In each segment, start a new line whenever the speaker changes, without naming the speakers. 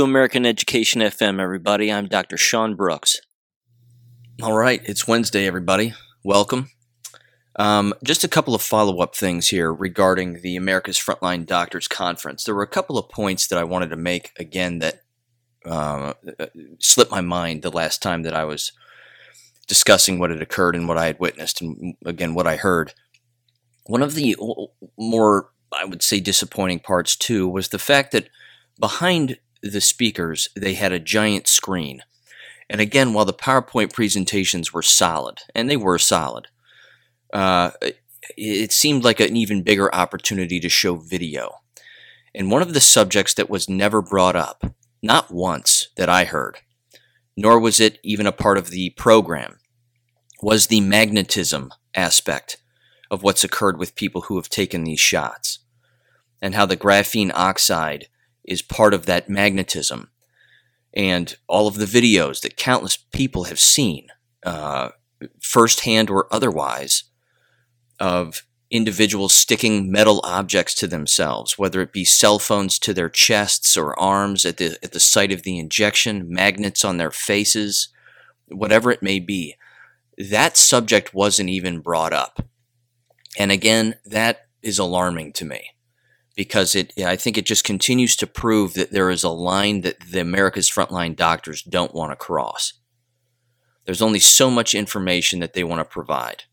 to American Education FM, everybody. I'm Dr. Sean Brooks. All right, it's Wednesday, everybody. Welcome. Um, just a couple of follow up things here regarding the America's Frontline Doctors Conference. There were a couple of points that I wanted to make again that uh, slipped my mind the last time that I was discussing what had occurred and what I had witnessed, and again, what I heard. One of the more, I would say, disappointing parts, too, was the fact that behind the speakers, they had a giant screen. And again, while the PowerPoint presentations were solid, and they were solid, uh, it seemed like an even bigger opportunity to show video. And one of the subjects that was never brought up, not once that I heard, nor was it even a part of the program, was the magnetism aspect of what's occurred with people who have taken these shots, and how the graphene oxide is part of that magnetism. And all of the videos that countless people have seen, uh, firsthand or otherwise, of individuals sticking metal objects to themselves, whether it be cell phones to their chests or arms at the, at the site of the injection, magnets on their faces, whatever it may be. That subject wasn't even brought up. And again, that is alarming to me because it I think it just continues to prove that there is a line that the America's frontline doctors don't want to cross. There's only so much information that they want to provide.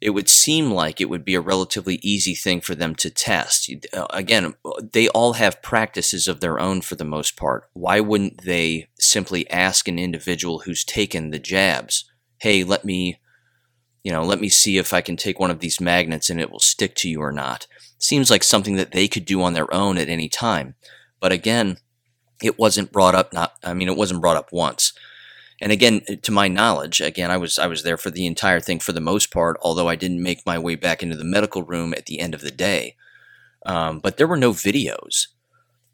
It would seem like it would be a relatively easy thing for them to test. Uh, again, they all have practices of their own for the most part. Why wouldn't they simply ask an individual who's taken the jabs, "Hey, let me you know, let me see if I can take one of these magnets and it will stick to you or not. Seems like something that they could do on their own at any time. But again, it wasn't brought up not I mean it wasn't brought up once. And again, to my knowledge, again I was I was there for the entire thing for the most part, although I didn't make my way back into the medical room at the end of the day. Um, but there were no videos.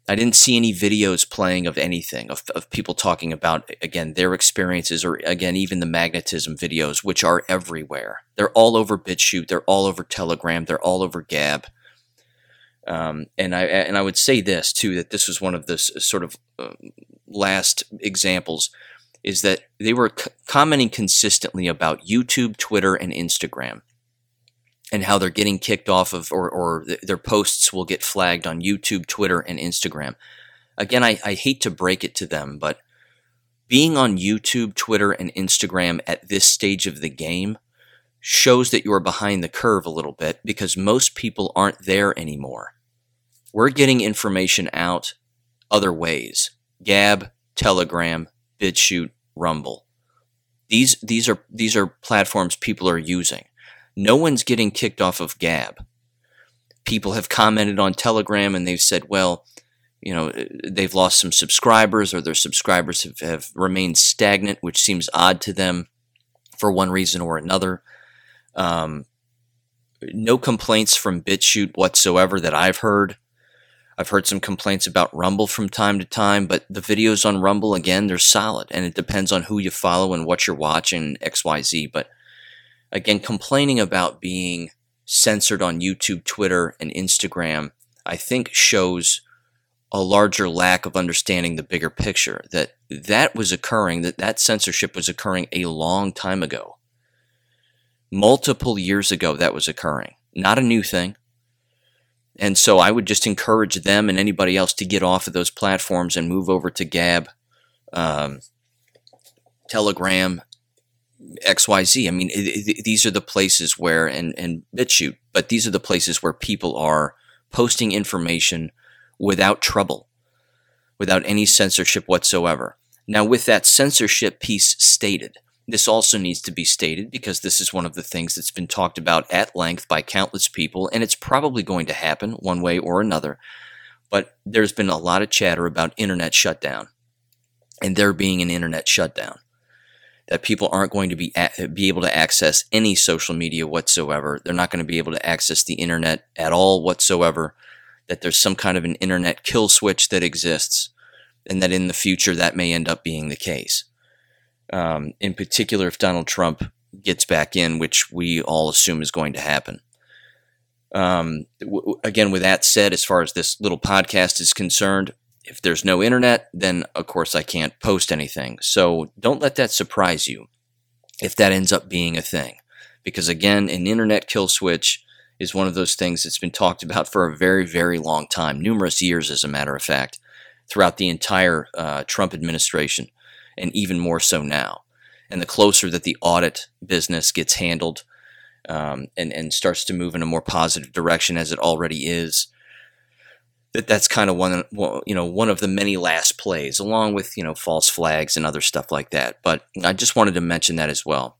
I didn't see any videos playing of anything of, of people talking about again their experiences or again even the magnetism videos which are everywhere. They're all over BitChute, they're all over Telegram, they're all over Gab. Um, and I and I would say this too that this was one of the sort of uh, last examples is that they were c- commenting consistently about YouTube, Twitter, and Instagram and how they're getting kicked off of or, or their posts will get flagged on YouTube, Twitter, and Instagram. Again, I, I hate to break it to them, but being on YouTube, Twitter, and Instagram at this stage of the game shows that you're behind the curve a little bit because most people aren't there anymore. We're getting information out other ways. Gab, Telegram, BitChute, Rumble. These these are these are platforms people are using. No one's getting kicked off of Gab. People have commented on Telegram and they've said, well, you know, they've lost some subscribers or their subscribers have, have remained stagnant, which seems odd to them for one reason or another. Um, no complaints from BitChute whatsoever that I've heard. I've heard some complaints about Rumble from time to time, but the videos on Rumble, again, they're solid. And it depends on who you follow and what you're watching, XYZ. But again, complaining about being censored on YouTube, Twitter, and Instagram, I think shows a larger lack of understanding the bigger picture that that was occurring that that censorship was occurring a long time ago multiple years ago that was occurring not a new thing and so i would just encourage them and anybody else to get off of those platforms and move over to gab um, telegram XYZ. I mean, it, it, these are the places where, and, and BitChute, but these are the places where people are posting information without trouble, without any censorship whatsoever. Now, with that censorship piece stated, this also needs to be stated because this is one of the things that's been talked about at length by countless people, and it's probably going to happen one way or another. But there's been a lot of chatter about internet shutdown and there being an internet shutdown that people aren't going to be be able to access any social media whatsoever. They're not going to be able to access the internet at all whatsoever. That there's some kind of an internet kill switch that exists, and that in the future that may end up being the case. Um, in particular, if Donald Trump gets back in, which we all assume is going to happen. Um, w- again, with that said, as far as this little podcast is concerned, if there's no internet, then of course I can't post anything. So don't let that surprise you if that ends up being a thing. Because again, an internet kill switch is one of those things that's been talked about for a very, very long time, numerous years, as a matter of fact, throughout the entire uh, Trump administration, and even more so now. And the closer that the audit business gets handled um, and, and starts to move in a more positive direction, as it already is, that that's kind of one you know one of the many last plays along with you know false flags and other stuff like that. But i just wanted to mention that as well.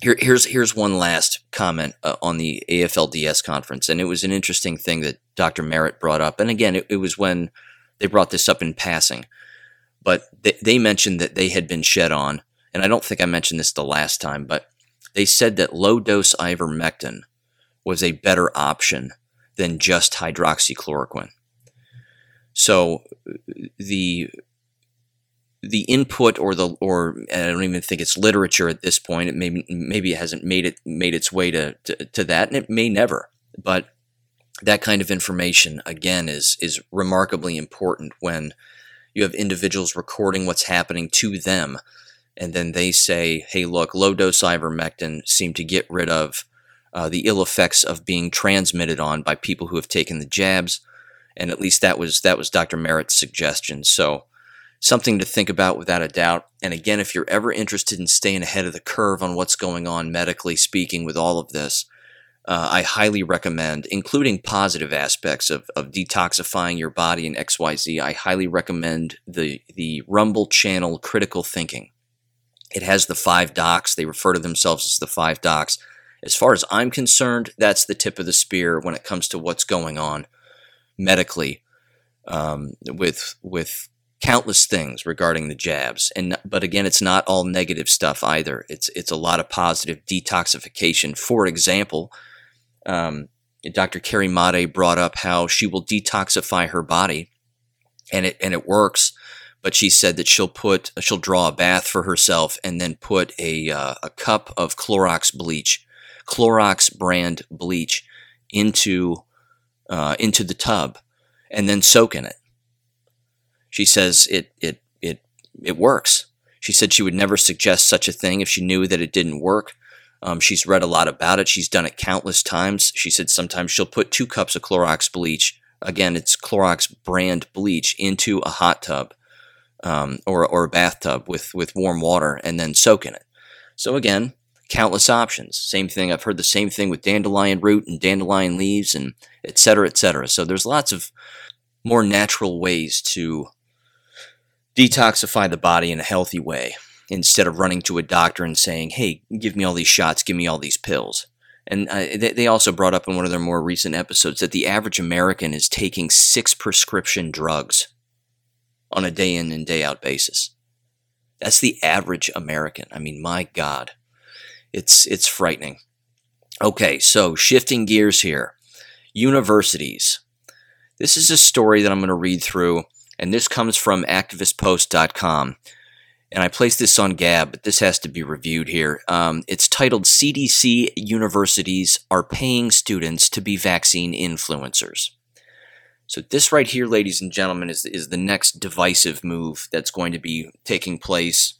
Here, here's here's one last comment uh, on the aflds conference. And it was an interesting thing that dr merritt brought up. And again it, it was when they brought this up in passing but they, they mentioned that they had been shed on and i don't think i mentioned this the last time but they said that low dose ivermectin was a better option than just hydroxychloroquine so the the input or the or I don't even think it's literature at this point. It maybe maybe it hasn't made it made its way to, to, to that, and it may never. But that kind of information again is is remarkably important when you have individuals recording what's happening to them, and then they say, "Hey, look, low dose ivermectin seemed to get rid of uh, the ill effects of being transmitted on by people who have taken the jabs." and at least that was that was Dr. Merritt's suggestion. So something to think about without a doubt. And again, if you're ever interested in staying ahead of the curve on what's going on medically speaking with all of this, uh, I highly recommend, including positive aspects of, of detoxifying your body and XYZ. I highly recommend the the Rumble channel Critical Thinking. It has the five docs. They refer to themselves as the five docs. As far as I'm concerned, that's the tip of the spear when it comes to what's going on medically um, with with countless things regarding the jabs. And but again, it's not all negative stuff either. It's it's a lot of positive detoxification. For example, um, Dr. Carrie Madej brought up how she will detoxify her body, and it and it works. But she said that she'll put she'll draw a bath for herself and then put a uh, a cup of Clorox bleach, Clorox brand bleach, into uh, into the tub and then soak in it. She says it it it it works. She said she would never suggest such a thing if she knew that it didn't work. Um, she's read a lot about it. She's done it countless times. She said sometimes she'll put two cups of Clorox bleach. Again, it's Clorox brand bleach into a hot tub um, or, or a bathtub with, with warm water and then soak in it. So again, countless options. Same thing. I've heard the same thing with dandelion root and dandelion leaves and et cetera, et cetera. So there's lots of more natural ways to detoxify the body in a healthy way instead of running to a doctor and saying, hey, give me all these shots, give me all these pills. And uh, they also brought up in one of their more recent episodes that the average American is taking six prescription drugs on a day in and day out basis. That's the average American. I mean, my God. It's it's frightening. Okay, so shifting gears here. Universities. This is a story that I'm going to read through, and this comes from activistpost.com. And I placed this on Gab, but this has to be reviewed here. Um, it's titled CDC Universities Are Paying Students to Be Vaccine Influencers. So, this right here, ladies and gentlemen, is, is the next divisive move that's going to be taking place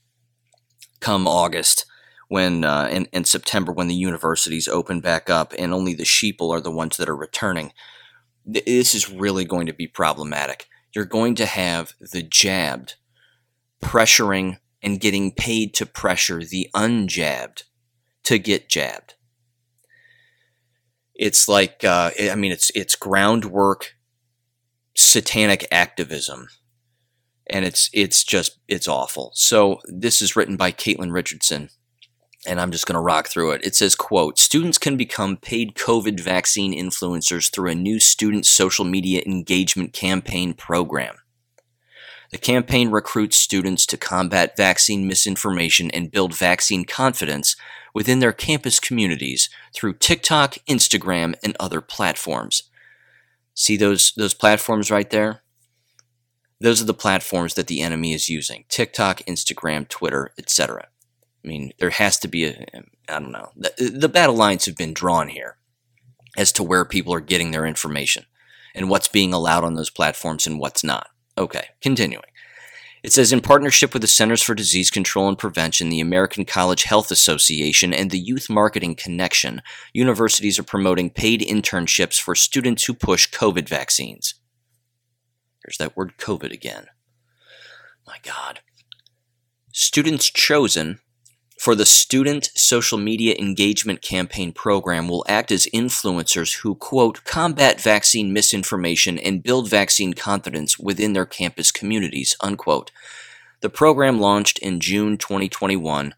come August when uh, in, in September when the universities open back up and only the sheeple are the ones that are returning. This is really going to be problematic. You're going to have the jabbed pressuring and getting paid to pressure the unjabbed to get jabbed. It's like uh, I mean it's it's groundwork satanic activism and it's it's just it's awful. So this is written by Caitlin Richardson and I'm just going to rock through it. It says, quote, students can become paid COVID vaccine influencers through a new student social media engagement campaign program. The campaign recruits students to combat vaccine misinformation and build vaccine confidence within their campus communities through TikTok, Instagram, and other platforms. See those those platforms right there? Those are the platforms that the enemy is using. TikTok, Instagram, Twitter, etc. I mean, there has to be a, I don't know. The, the battle lines have been drawn here as to where people are getting their information and what's being allowed on those platforms and what's not. Okay, continuing. It says in partnership with the Centers for Disease Control and Prevention, the American College Health Association, and the Youth Marketing Connection, universities are promoting paid internships for students who push COVID vaccines. There's that word COVID again. My God. Students chosen for the Student Social Media Engagement Campaign program will act as influencers who, quote, combat vaccine misinformation and build vaccine confidence within their campus communities, unquote. The program launched in June 2021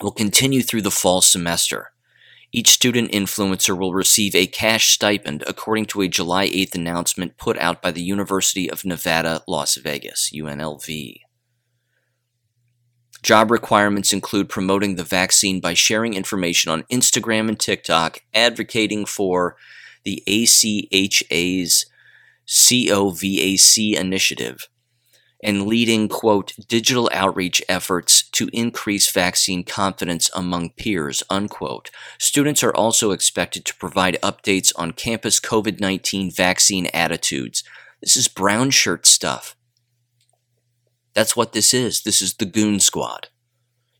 will continue through the fall semester. Each student influencer will receive a cash stipend according to a July 8th announcement put out by the University of Nevada, Las Vegas, UNLV. Job requirements include promoting the vaccine by sharing information on Instagram and TikTok, advocating for the ACHA's COVAC initiative, and leading, quote, digital outreach efforts to increase vaccine confidence among peers, unquote. Students are also expected to provide updates on campus COVID 19 vaccine attitudes. This is brown shirt stuff. That's what this is. This is the goon squad.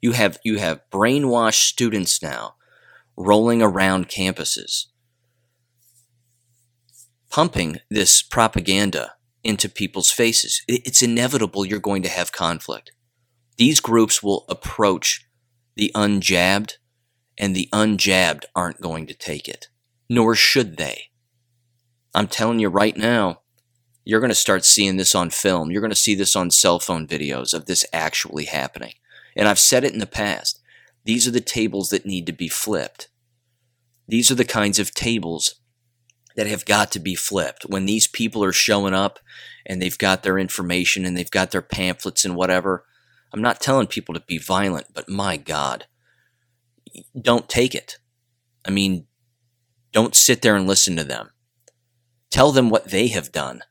You have you have brainwashed students now rolling around campuses pumping this propaganda into people's faces. It's inevitable you're going to have conflict. These groups will approach the unjabbed, and the unjabbed aren't going to take it, nor should they. I'm telling you right now, you're going to start seeing this on film. You're going to see this on cell phone videos of this actually happening. And I've said it in the past. These are the tables that need to be flipped. These are the kinds of tables that have got to be flipped. When these people are showing up and they've got their information and they've got their pamphlets and whatever, I'm not telling people to be violent, but my God, don't take it. I mean, don't sit there and listen to them. Tell them what they have done.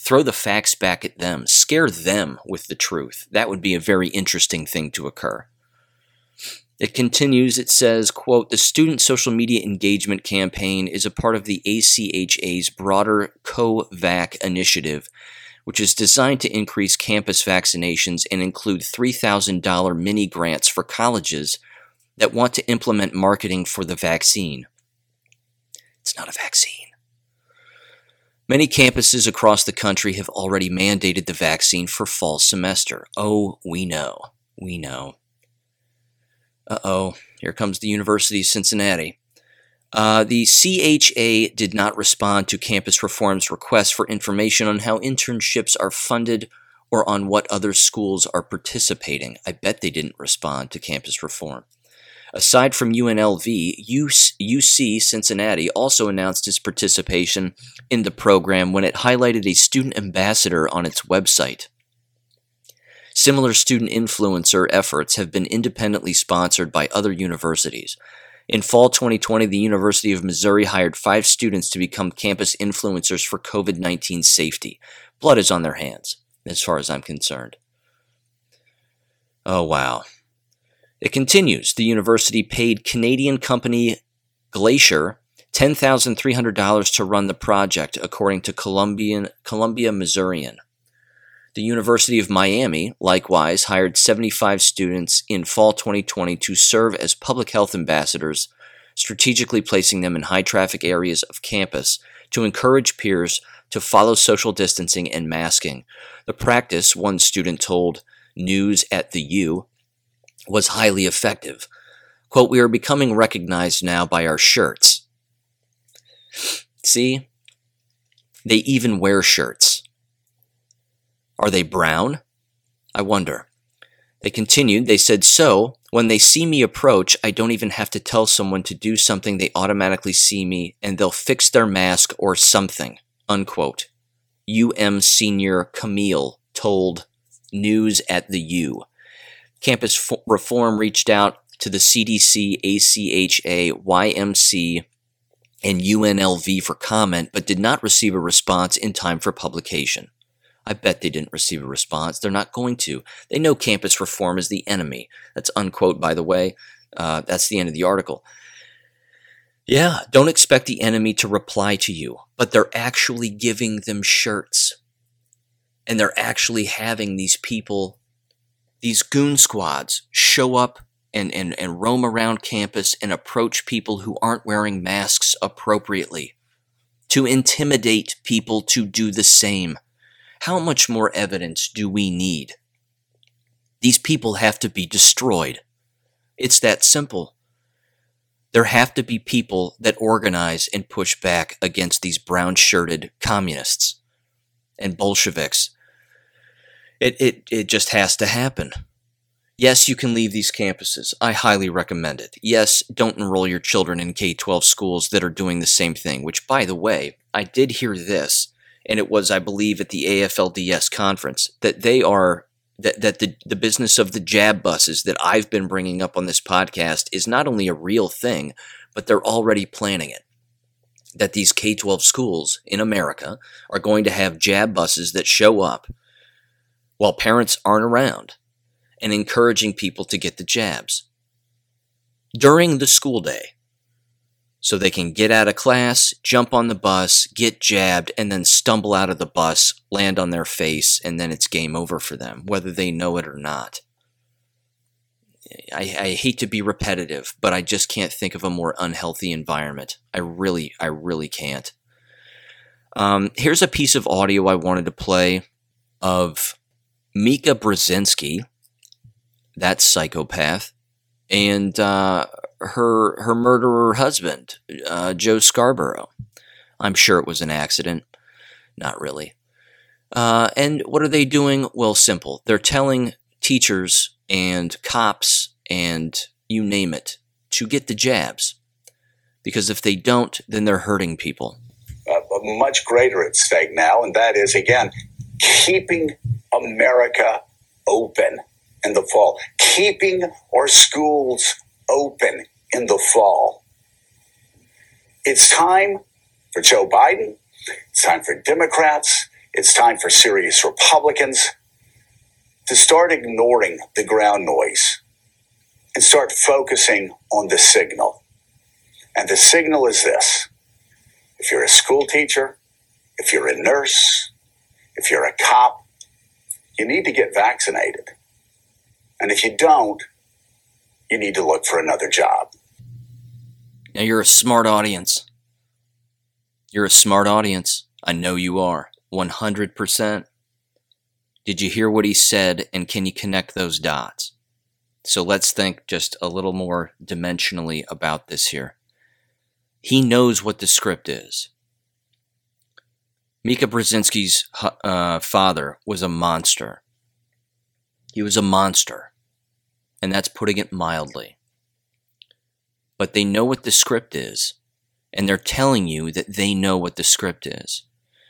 Throw the facts back at them. Scare them with the truth. That would be a very interesting thing to occur. It continues, it says, quote, the student social media engagement campaign is a part of the ACHA's broader COVAC initiative, which is designed to increase campus vaccinations and include $3,000 mini grants for colleges that want to implement marketing for the vaccine. It's not a vaccine. Many campuses across the country have already mandated the vaccine for fall semester. Oh, we know. We know. Uh oh, here comes the University of Cincinnati. Uh, the CHA did not respond to Campus Reform's request for information on how internships are funded or on what other schools are participating. I bet they didn't respond to Campus Reform. Aside from UNLV, UC Cincinnati also announced its participation in the program when it highlighted a student ambassador on its website. Similar student influencer efforts have been independently sponsored by other universities. In fall 2020, the University of Missouri hired five students to become campus influencers for COVID 19 safety. Blood is on their hands, as far as I'm concerned. Oh, wow. It continues. The university paid Canadian company Glacier $10,300 to run the project, according to Columbian, Columbia Missourian. The University of Miami, likewise, hired 75 students in fall 2020 to serve as public health ambassadors, strategically placing them in high traffic areas of campus to encourage peers to follow social distancing and masking. The practice, one student told News at the U, was highly effective. Quote, we are becoming recognized now by our shirts. See? They even wear shirts. Are they brown? I wonder. They continued, they said, So, when they see me approach, I don't even have to tell someone to do something, they automatically see me and they'll fix their mask or something. Unquote. UM senior Camille told News at the U. Campus Reform reached out to the CDC, ACHA, YMC, and UNLV for comment, but did not receive a response in time for publication. I bet they didn't receive a response. They're not going to. They know campus reform is the enemy. That's unquote, by the way. Uh, that's the end of the article. Yeah, don't expect the enemy to reply to you, but they're actually giving them shirts. and they're actually having these people, these goon squads, show up and, and, and roam around campus and approach people who aren't wearing masks appropriately to intimidate people to do the same. How much more evidence do we need? These people have to be destroyed. It's that simple. There have to be people that organize and push back against these brown shirted communists and Bolsheviks. It, it, it just has to happen. Yes, you can leave these campuses. I highly recommend it. Yes, don't enroll your children in K 12 schools that are doing the same thing, which, by the way, I did hear this, and it was, I believe, at the AFLDS conference, that they are. That, that the, the business of the jab buses that I've been bringing up on this podcast is not only a real thing, but they're already planning it. That these K 12 schools in America are going to have jab buses that show up while parents aren't around and encouraging people to get the jabs during the school day so they can get out of class, jump on the bus, get jabbed, and then stumble out of the bus, land on their face, and then it's game over for them, whether they know it or not. I, I, hate to be repetitive, but I just can't think of a more unhealthy environment. I really, I really can't. Um, here's a piece of audio I wanted to play of Mika Brzezinski, that psychopath, and uh, her her murderer husband, uh, Joe Scarborough. I'm sure it was an accident. Not really. Uh, and what are they doing? Well, simple. They're telling teachers and cops and you name it to get the jabs. Because if they don't, then they're hurting people.
Uh, much greater at stake now, and that is, again, keeping America open in the fall, keeping our schools open in the fall. It's time for Joe Biden. It's time for Democrats. It's time for serious Republicans to start ignoring the ground noise and start focusing on the signal. And the signal is this if you're a school teacher, if you're a nurse, if you're a cop, you need to get vaccinated. And if you don't, you need to look for another job.
Now, you're a smart audience. You're a smart audience. I know you are. 100%. Did you hear what he said, and can you connect those dots? So let's think just a little more dimensionally about this here. He knows what the script is. Mika Brzezinski's uh, father was a monster. He was a monster, and that's putting it mildly. But they know what the script is, and they're telling you that they know what the script is.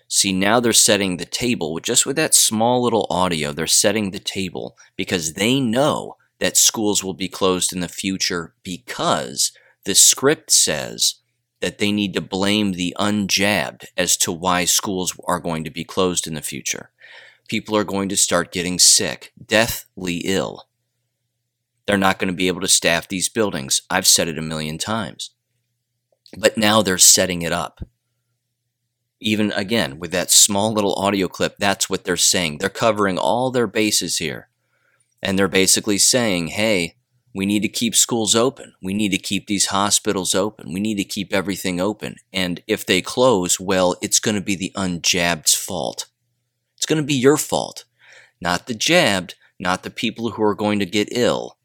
See, now they're setting the table just with that small little audio. They're setting the table because they know that schools will be closed in the future because the script says that they need to blame the unjabbed as to why schools are going to be closed in the future. People are going to start getting sick, deathly ill. They're not going to be able to staff these buildings. I've said it a million times. But now they're setting it up. Even again, with that small little audio clip, that's what they're saying. They're covering all their bases here. And they're basically saying, hey, we need to keep schools open. We need to keep these hospitals open. We need to keep everything open. And if they close, well, it's going to be the unjabbed's fault. It's going to be your fault. Not the jabbed, not the people who are going to get ill.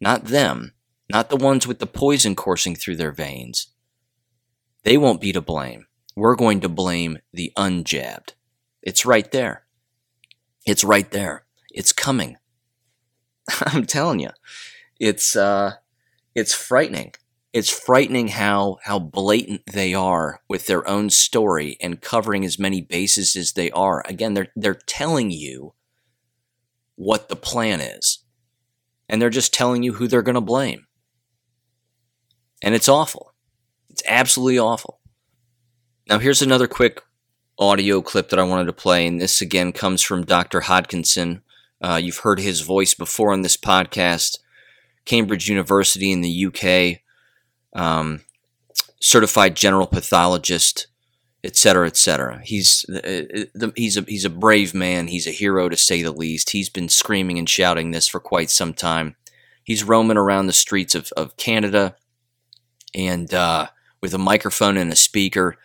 Not them. Not the ones with the poison coursing through their veins. They won't be to blame. We're going to blame the unjabbed. It's right there. It's right there. It's coming. I'm telling you it's uh, it's frightening. It's frightening how how blatant they are with their own story and covering as many bases as they are. Again, they're they're telling you what the plan is, and they're just telling you who they're going to blame, and it's awful. It's absolutely awful. Now, here's another quick audio clip that I wanted to play, and this again comes from Dr. Hodkinson. Uh, you've heard his voice before on this podcast. Cambridge University in the UK, um, certified general pathologist. etc., etc. He's uh, he's a he's a brave man. He's a hero to say the least. He's been screaming and shouting this for quite some time. He's roaming around the streets of, of Canada and uh, with a microphone and a speaker,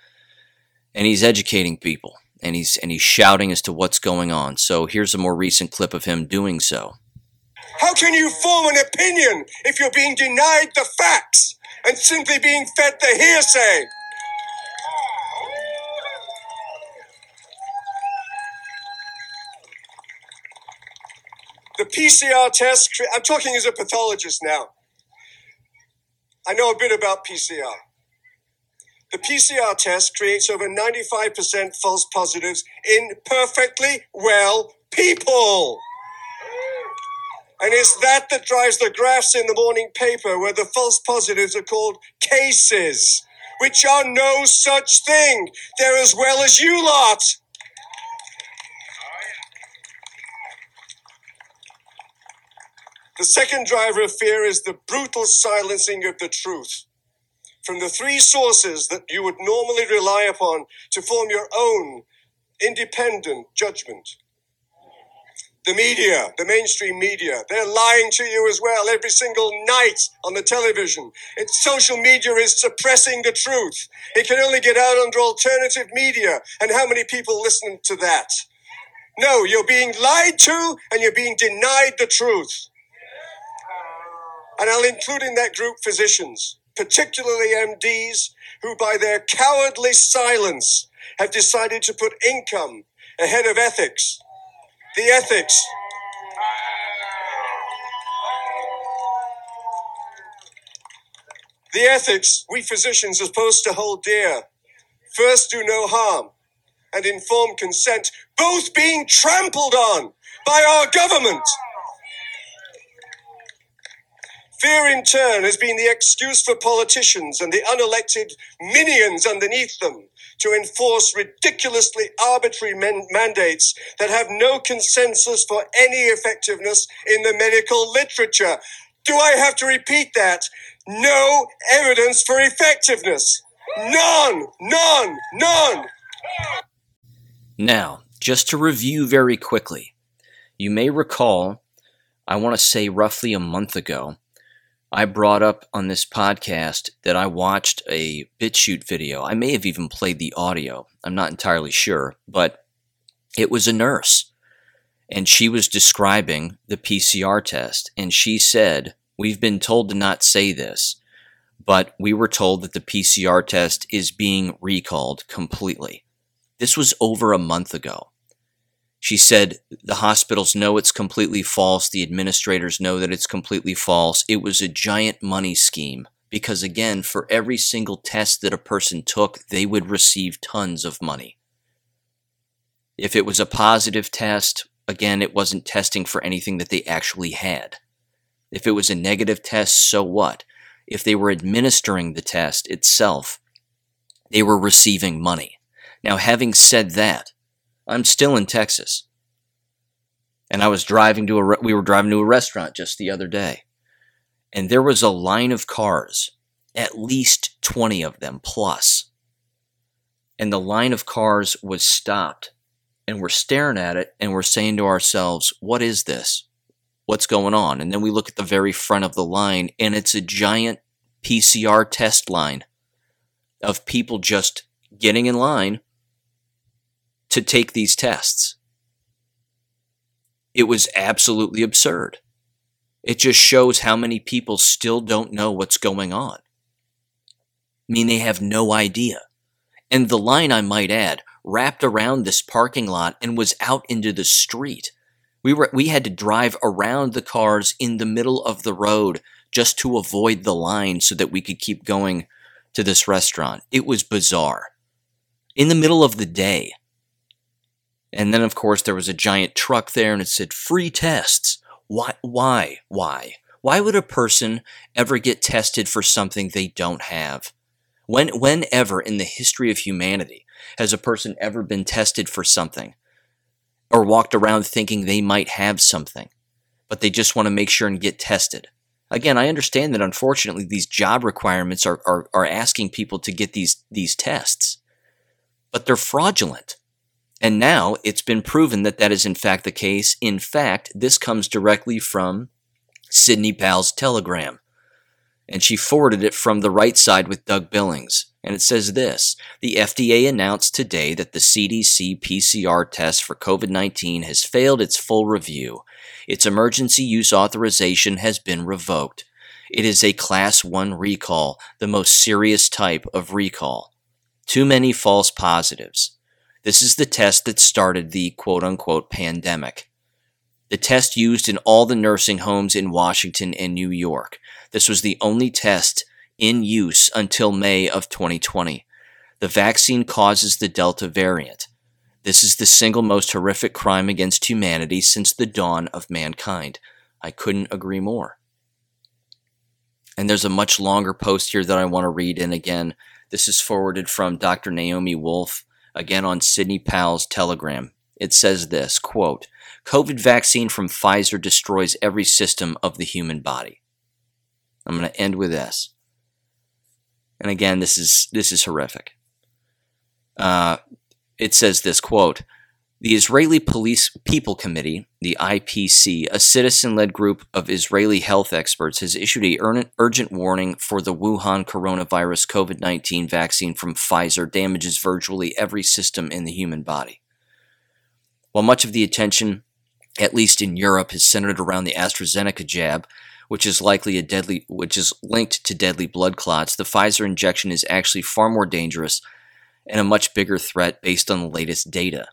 and he's educating people and he's and he's shouting as to what's going on. So here's a more recent clip of him doing so.
How can you form an opinion if you're being denied the facts and simply being fed the hearsay? The PCR test, I'm talking as a pathologist now. I know a bit about PCR. The PCR test creates over 95% false positives in perfectly well people. And it's that that drives the graphs in the morning paper where the false positives are called cases, which are no such thing. They're as well as you lot. The second driver of fear is the brutal silencing of the truth. From the three sources that you would normally rely upon to form your own independent judgment. The media, the mainstream media, they're lying to you as well every single night on the television. It's social media is suppressing the truth. It can only get out under alternative media. And how many people listen to that? No, you're being lied to and you're being denied the truth. And I'll include in that group physicians, particularly MDs, who by their cowardly silence have decided to put income ahead of ethics. The ethics. The ethics we physicians are supposed to hold dear. First, do no harm, and informed consent, both being trampled on by our government. Fear, in turn, has been the excuse for politicians and the unelected minions underneath them to enforce ridiculously arbitrary man- mandates that have no consensus for any effectiveness in the medical literature. Do I have to repeat that? No evidence for effectiveness. None, none, none.
Now, just to review very quickly, you may recall, I want to say roughly a month ago, I brought up on this podcast that I watched a BitChute video. I may have even played the audio. I'm not entirely sure, but it was a nurse and she was describing the PCR test and she said, We've been told to not say this, but we were told that the PCR test is being recalled completely. This was over a month ago. She said the hospitals know it's completely false. The administrators know that it's completely false. It was a giant money scheme because, again, for every single test that a person took, they would receive tons of money. If it was a positive test, again, it wasn't testing for anything that they actually had. If it was a negative test, so what? If they were administering the test itself, they were receiving money. Now, having said that, I'm still in Texas. And I was driving to a we were driving to a restaurant just the other day. And there was a line of cars, at least 20 of them plus. And the line of cars was stopped. And we're staring at it and we're saying to ourselves, "What is this? What's going on?" And then we look at the very front of the line and it's a giant PCR test line of people just getting in line to take these tests. It was absolutely absurd. It just shows how many people still don't know what's going on. I mean, they have no idea. And the line, I might add, wrapped around this parking lot and was out into the street. We were we had to drive around the cars in the middle of the road just to avoid the line so that we could keep going to this restaurant. It was bizarre. In the middle of the day, and then, of course, there was a giant truck there and it said free tests. Why? Why? Why? Why would a person ever get tested for something they don't have? When, whenever in the history of humanity has a person ever been tested for something or walked around thinking they might have something, but they just want to make sure and get tested? Again, I understand that unfortunately these job requirements are, are, are asking people to get these, these tests. but they're fraudulent. And now it's been proven that that is in fact the case. In fact, this comes directly from Sidney Powell's telegram. And she forwarded it from the right side with Doug Billings. And it says this The FDA announced today that the CDC PCR test for COVID 19 has failed its full review. Its emergency use authorization has been revoked. It is a Class 1 recall, the most serious type of recall. Too many false positives. This is the test that started the quote unquote pandemic. The test used in all the nursing homes in Washington and New York. This was the only test in use until May of 2020. The vaccine causes the Delta variant. This is the single most horrific crime against humanity since the dawn of mankind. I couldn't agree more. And there's a much longer post here that I want to read. And again, this is forwarded from Dr. Naomi Wolf, again on Sidney Powell's Telegram. It says this quote, COVID vaccine from Pfizer destroys every system of the human body. I'm going to end with this. And again, this is this is horrific. Uh, it says this quote: the Israeli Police People Committee, the IPC, a citizen led group of Israeli health experts, has issued a urgent warning for the Wuhan coronavirus COVID 19 vaccine from Pfizer damages virtually every system in the human body. While much of the attention, at least in Europe, is centered around the AstraZeneca jab, which is likely a deadly which is linked to deadly blood clots, the Pfizer injection is actually far more dangerous and a much bigger threat based on the latest data.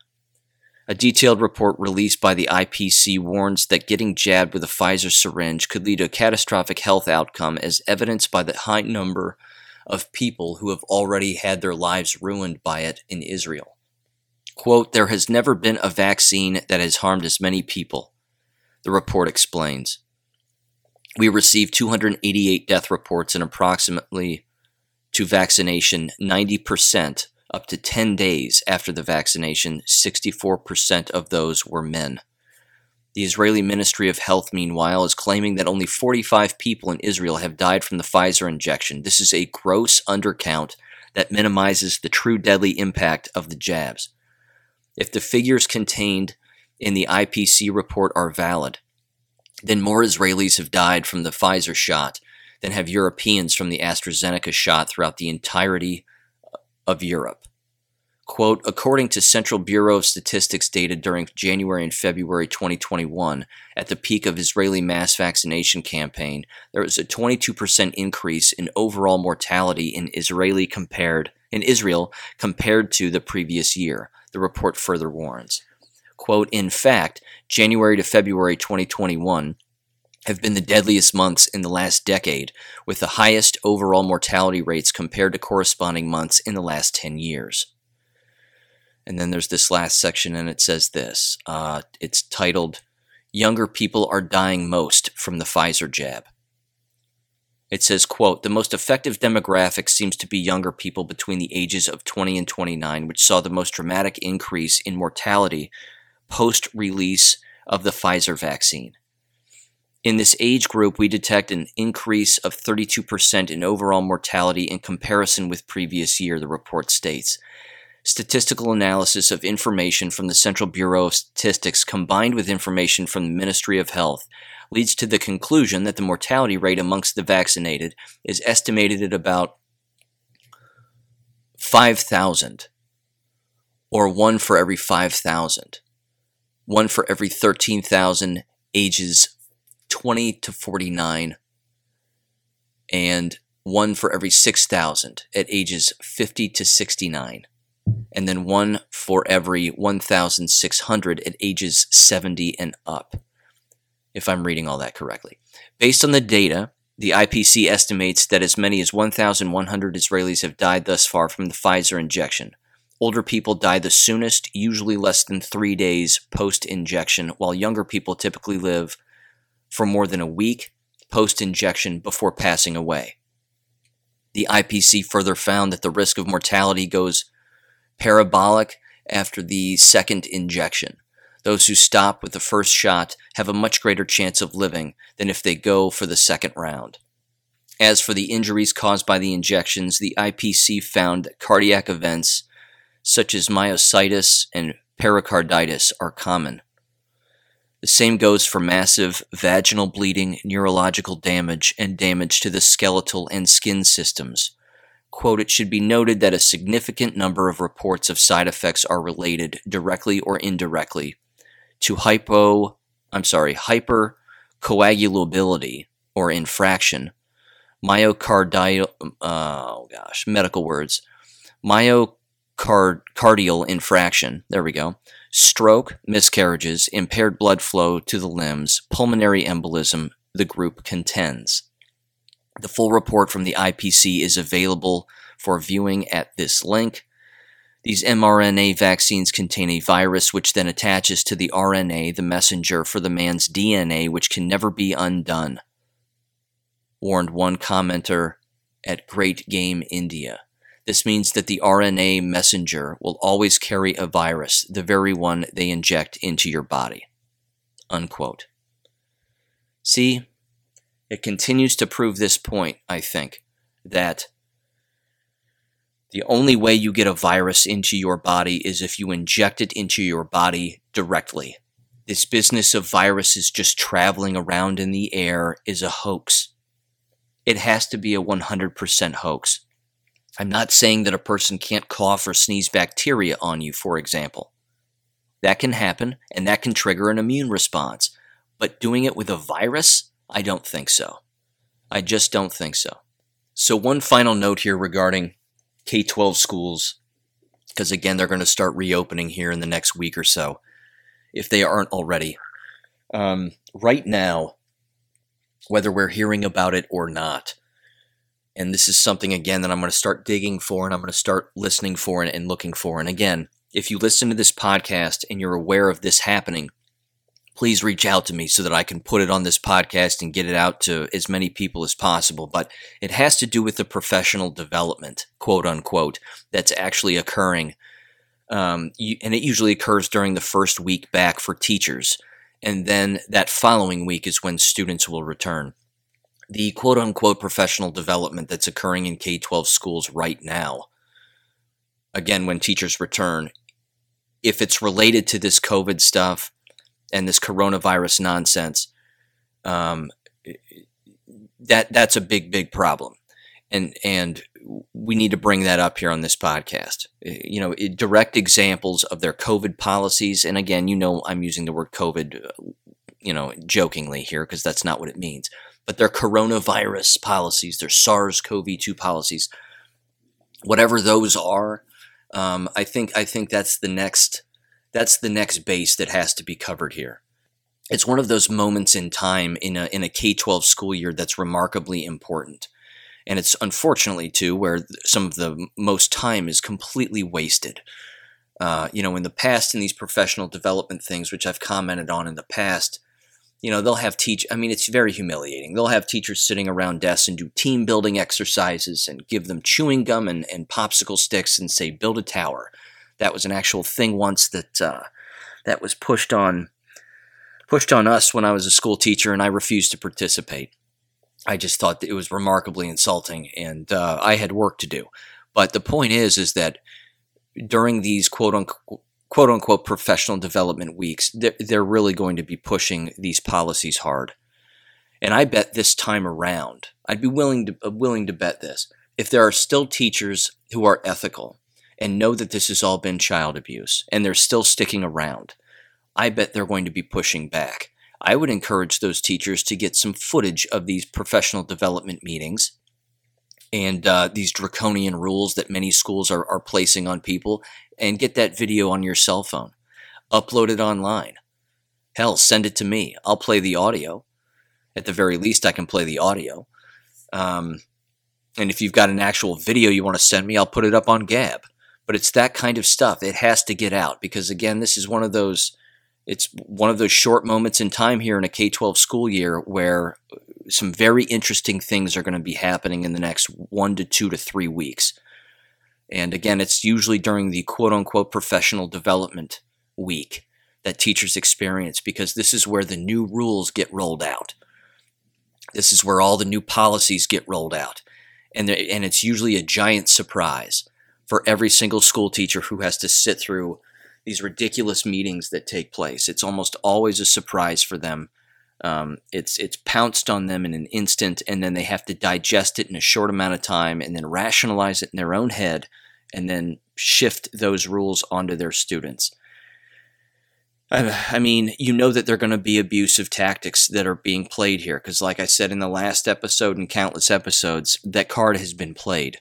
A detailed report released by the IPC warns that getting jabbed with a Pfizer syringe could lead to a catastrophic health outcome, as evidenced by the high number of people who have already had their lives ruined by it in Israel. Quote, There has never been a vaccine that has harmed as many people, the report explains. We received 288 death reports and approximately to vaccination 90% up to 10 days after the vaccination, 64% of those were men. The Israeli Ministry of Health, meanwhile, is claiming that only 45 people in Israel have died from the Pfizer injection. This is a gross undercount that minimizes the true deadly impact of the jabs. If the figures contained in the IPC report are valid, then more Israelis have died from the Pfizer shot than have Europeans from the AstraZeneca shot throughout the entirety of Europe. Quote, according to Central Bureau of Statistics data during January and February 2021, at the peak of Israeli mass vaccination campaign, there was a 22% increase in overall mortality in Israeli compared in Israel compared to the previous year. The report further warns. Quote, in fact, January to February 2021 have been the deadliest months in the last decade, with the highest overall mortality rates compared to corresponding months in the last 10 years. And then there's this last section, and it says this uh, it's titled, Younger People Are Dying Most from the Pfizer Jab. It says, quote, the most effective demographic seems to be younger people between the ages of 20 and 29, which saw the most dramatic increase in mortality post release of the Pfizer vaccine. In this age group, we detect an increase of 32% in overall mortality in comparison with previous year, the report states. Statistical analysis of information from the Central Bureau of Statistics combined with information from the Ministry of Health leads to the conclusion that the mortality rate amongst the vaccinated is estimated at about 5,000, or one for every 5,000, one for every 13,000 ages 20 to 49 and one for every 6,000 at ages 50 to 69 and then one for every 1,600 at ages 70 and up, if I'm reading all that correctly. Based on the data, the IPC estimates that as many as 1,100 Israelis have died thus far from the Pfizer injection. Older people die the soonest, usually less than three days post injection, while younger people typically live for more than a week post injection before passing away. The IPC further found that the risk of mortality goes parabolic after the second injection. Those who stop with the first shot have a much greater chance of living than if they go for the second round. As for the injuries caused by the injections, the IPC found that cardiac events such as myositis and pericarditis, are common. The same goes for massive vaginal bleeding, neurological damage, and damage to the skeletal and skin systems. Quote, it should be noted that a significant number of reports of side effects are related, directly or indirectly, to hypo, I'm sorry, hypercoagulability or infraction, myocardial, oh gosh, medical words, myocardial infraction, there we go, stroke, miscarriages, impaired blood flow to the limbs, pulmonary embolism, the group contends. The full report from the IPC is available for viewing at this link. These mRNA vaccines contain a virus which then attaches to the RNA, the messenger for the man's DNA, which can never be undone, warned one commenter at Great Game India. This means that the RNA messenger will always carry a virus, the very one they inject into your body. Unquote. See, it continues to prove this point, I think, that the only way you get a virus into your body is if you inject it into your body directly. This business of viruses just traveling around in the air is a hoax. It has to be a 100% hoax. I'm not saying that a person can't cough or sneeze bacteria on you, for example. That can happen, and that can trigger an immune response. But doing it with a virus? I don't think so. I just don't think so. So, one final note here regarding K 12 schools, because again, they're going to start reopening here in the next week or so, if they aren't already. Um, right now, whether we're hearing about it or not, and this is something again that I'm going to start digging for and I'm going to start listening for and, and looking for. And again, if you listen to this podcast and you're aware of this happening, please reach out to me so that I can put it on this podcast and get it out to as many people as possible. But it has to do with the professional development, quote unquote, that's actually occurring. Um, and it usually occurs during the first week back for teachers. And then that following week is when students will return the quote unquote professional development that's occurring in K 12 schools right now, again, when teachers return, if it's related to this COVID stuff and this coronavirus nonsense, um, that that's a big, big problem. And, and we need to bring that up here on this podcast. You know, direct examples of their COVID policies. And again, you know, I'm using the word COVID, you know, jokingly here because that's not what it means but their coronavirus policies, their SARS CoV 2 policies, whatever those are, um, I think I think that's the next that's the next base that has to be covered here. It's one of those moments in time in a in a K twelve school year that's remarkably important, and it's unfortunately too where some of the most time is completely wasted. Uh, you know, in the past, in these professional development things, which I've commented on in the past, you know, they'll have teach. I mean, it's very humiliating. They'll have teachers sitting around desks and do team building exercises and give them chewing gum and, and popsicle sticks and say, build a tower. That was an actual thing once that uh, that was pushed on pushed on us when I was a school teacher, and I refused to participate. I just thought it was remarkably insulting, and uh, I had work to do. But the point is, is that during these quote unquote quote unquote professional development weeks, they're, they're really going to be pushing these policies hard. And I bet this time around, I'd be willing to uh, willing to bet this. If there are still teachers who are ethical and know that this has all been child abuse and they're still sticking around, I bet they're going to be pushing back. I would encourage those teachers to get some footage of these professional development meetings and uh, these draconian rules that many schools are, are placing on people and get that video on your cell phone. Upload it online. Hell, send it to me. I'll play the audio. At the very least, I can play the audio. Um, and if you've got an actual video you want to send me, I'll put it up on Gab. But it's that kind of stuff. It has to get out because, again, this is one of those. It's one of those short moments in time here in a K 12 school year where some very interesting things are going to be happening in the next one to two to three weeks. And again, it's usually during the quote unquote professional development week that teachers experience because this is where the new rules get rolled out. This is where all the new policies get rolled out. And, and it's usually a giant surprise for every single school teacher who has to sit through these ridiculous meetings that take place. It's almost always a surprise for them. Um, it's it's pounced on them in an instant, and then they have to digest it in a short amount of time, and then rationalize it in their own head, and then shift those rules onto their students. I mean, you know that there are going to be abusive tactics that are being played here because, like I said in the last episode and countless episodes, that card has been played.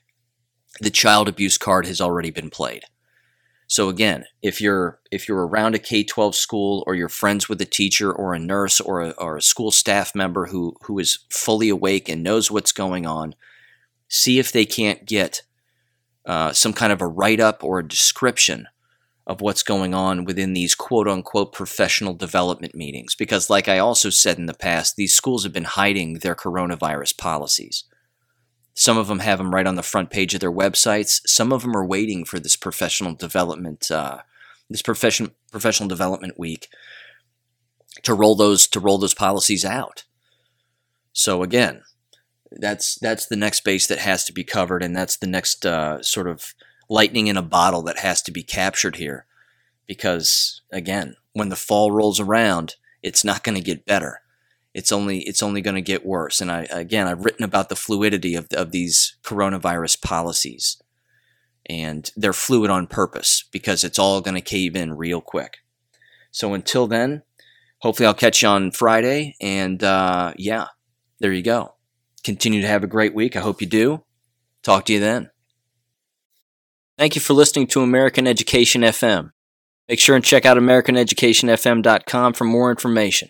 The child abuse card has already been played. So again, if you're if you're around a K-12 school or you're friends with a teacher or a nurse or a, or a school staff member who who is fully awake and knows what's going on, see if they can't get uh, some kind of a write up or a description of what's going on within these quote unquote professional development meetings. Because, like I also said in the past, these schools have been hiding their coronavirus policies. Some of them have them right on the front page of their websites. Some of them are waiting for this professional development, uh, this profession, professional development week to roll those to roll those policies out. So again, that's that's the next base that has to be covered, and that's the next uh, sort of lightning in a bottle that has to be captured here. Because again, when the fall rolls around, it's not going to get better. It's only it's only going to get worse. And I again, I've written about the fluidity of of these coronavirus policies, and they're fluid on purpose because it's all going to cave in real quick. So until then, hopefully I'll catch you on Friday. And uh, yeah, there you go. Continue to have a great week. I hope you do. Talk to you then. Thank you for listening to American Education FM. Make sure and check out AmericanEducationFM.com for more information.